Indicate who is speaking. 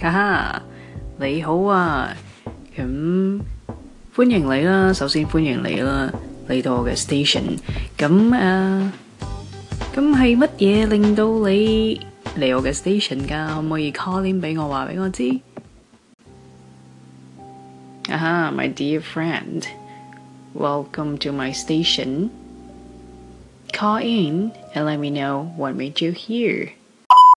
Speaker 1: 哈哈，你好啊，咁欢迎你啦，首先欢迎你啦，嚟到我嘅 station，咁啊，咁系乜嘢令到你嚟我嘅 station 噶？可唔可以 call in 俾我话俾我知？啊哈，my dear friend，welcome to my station。Call in and let me know what made you here.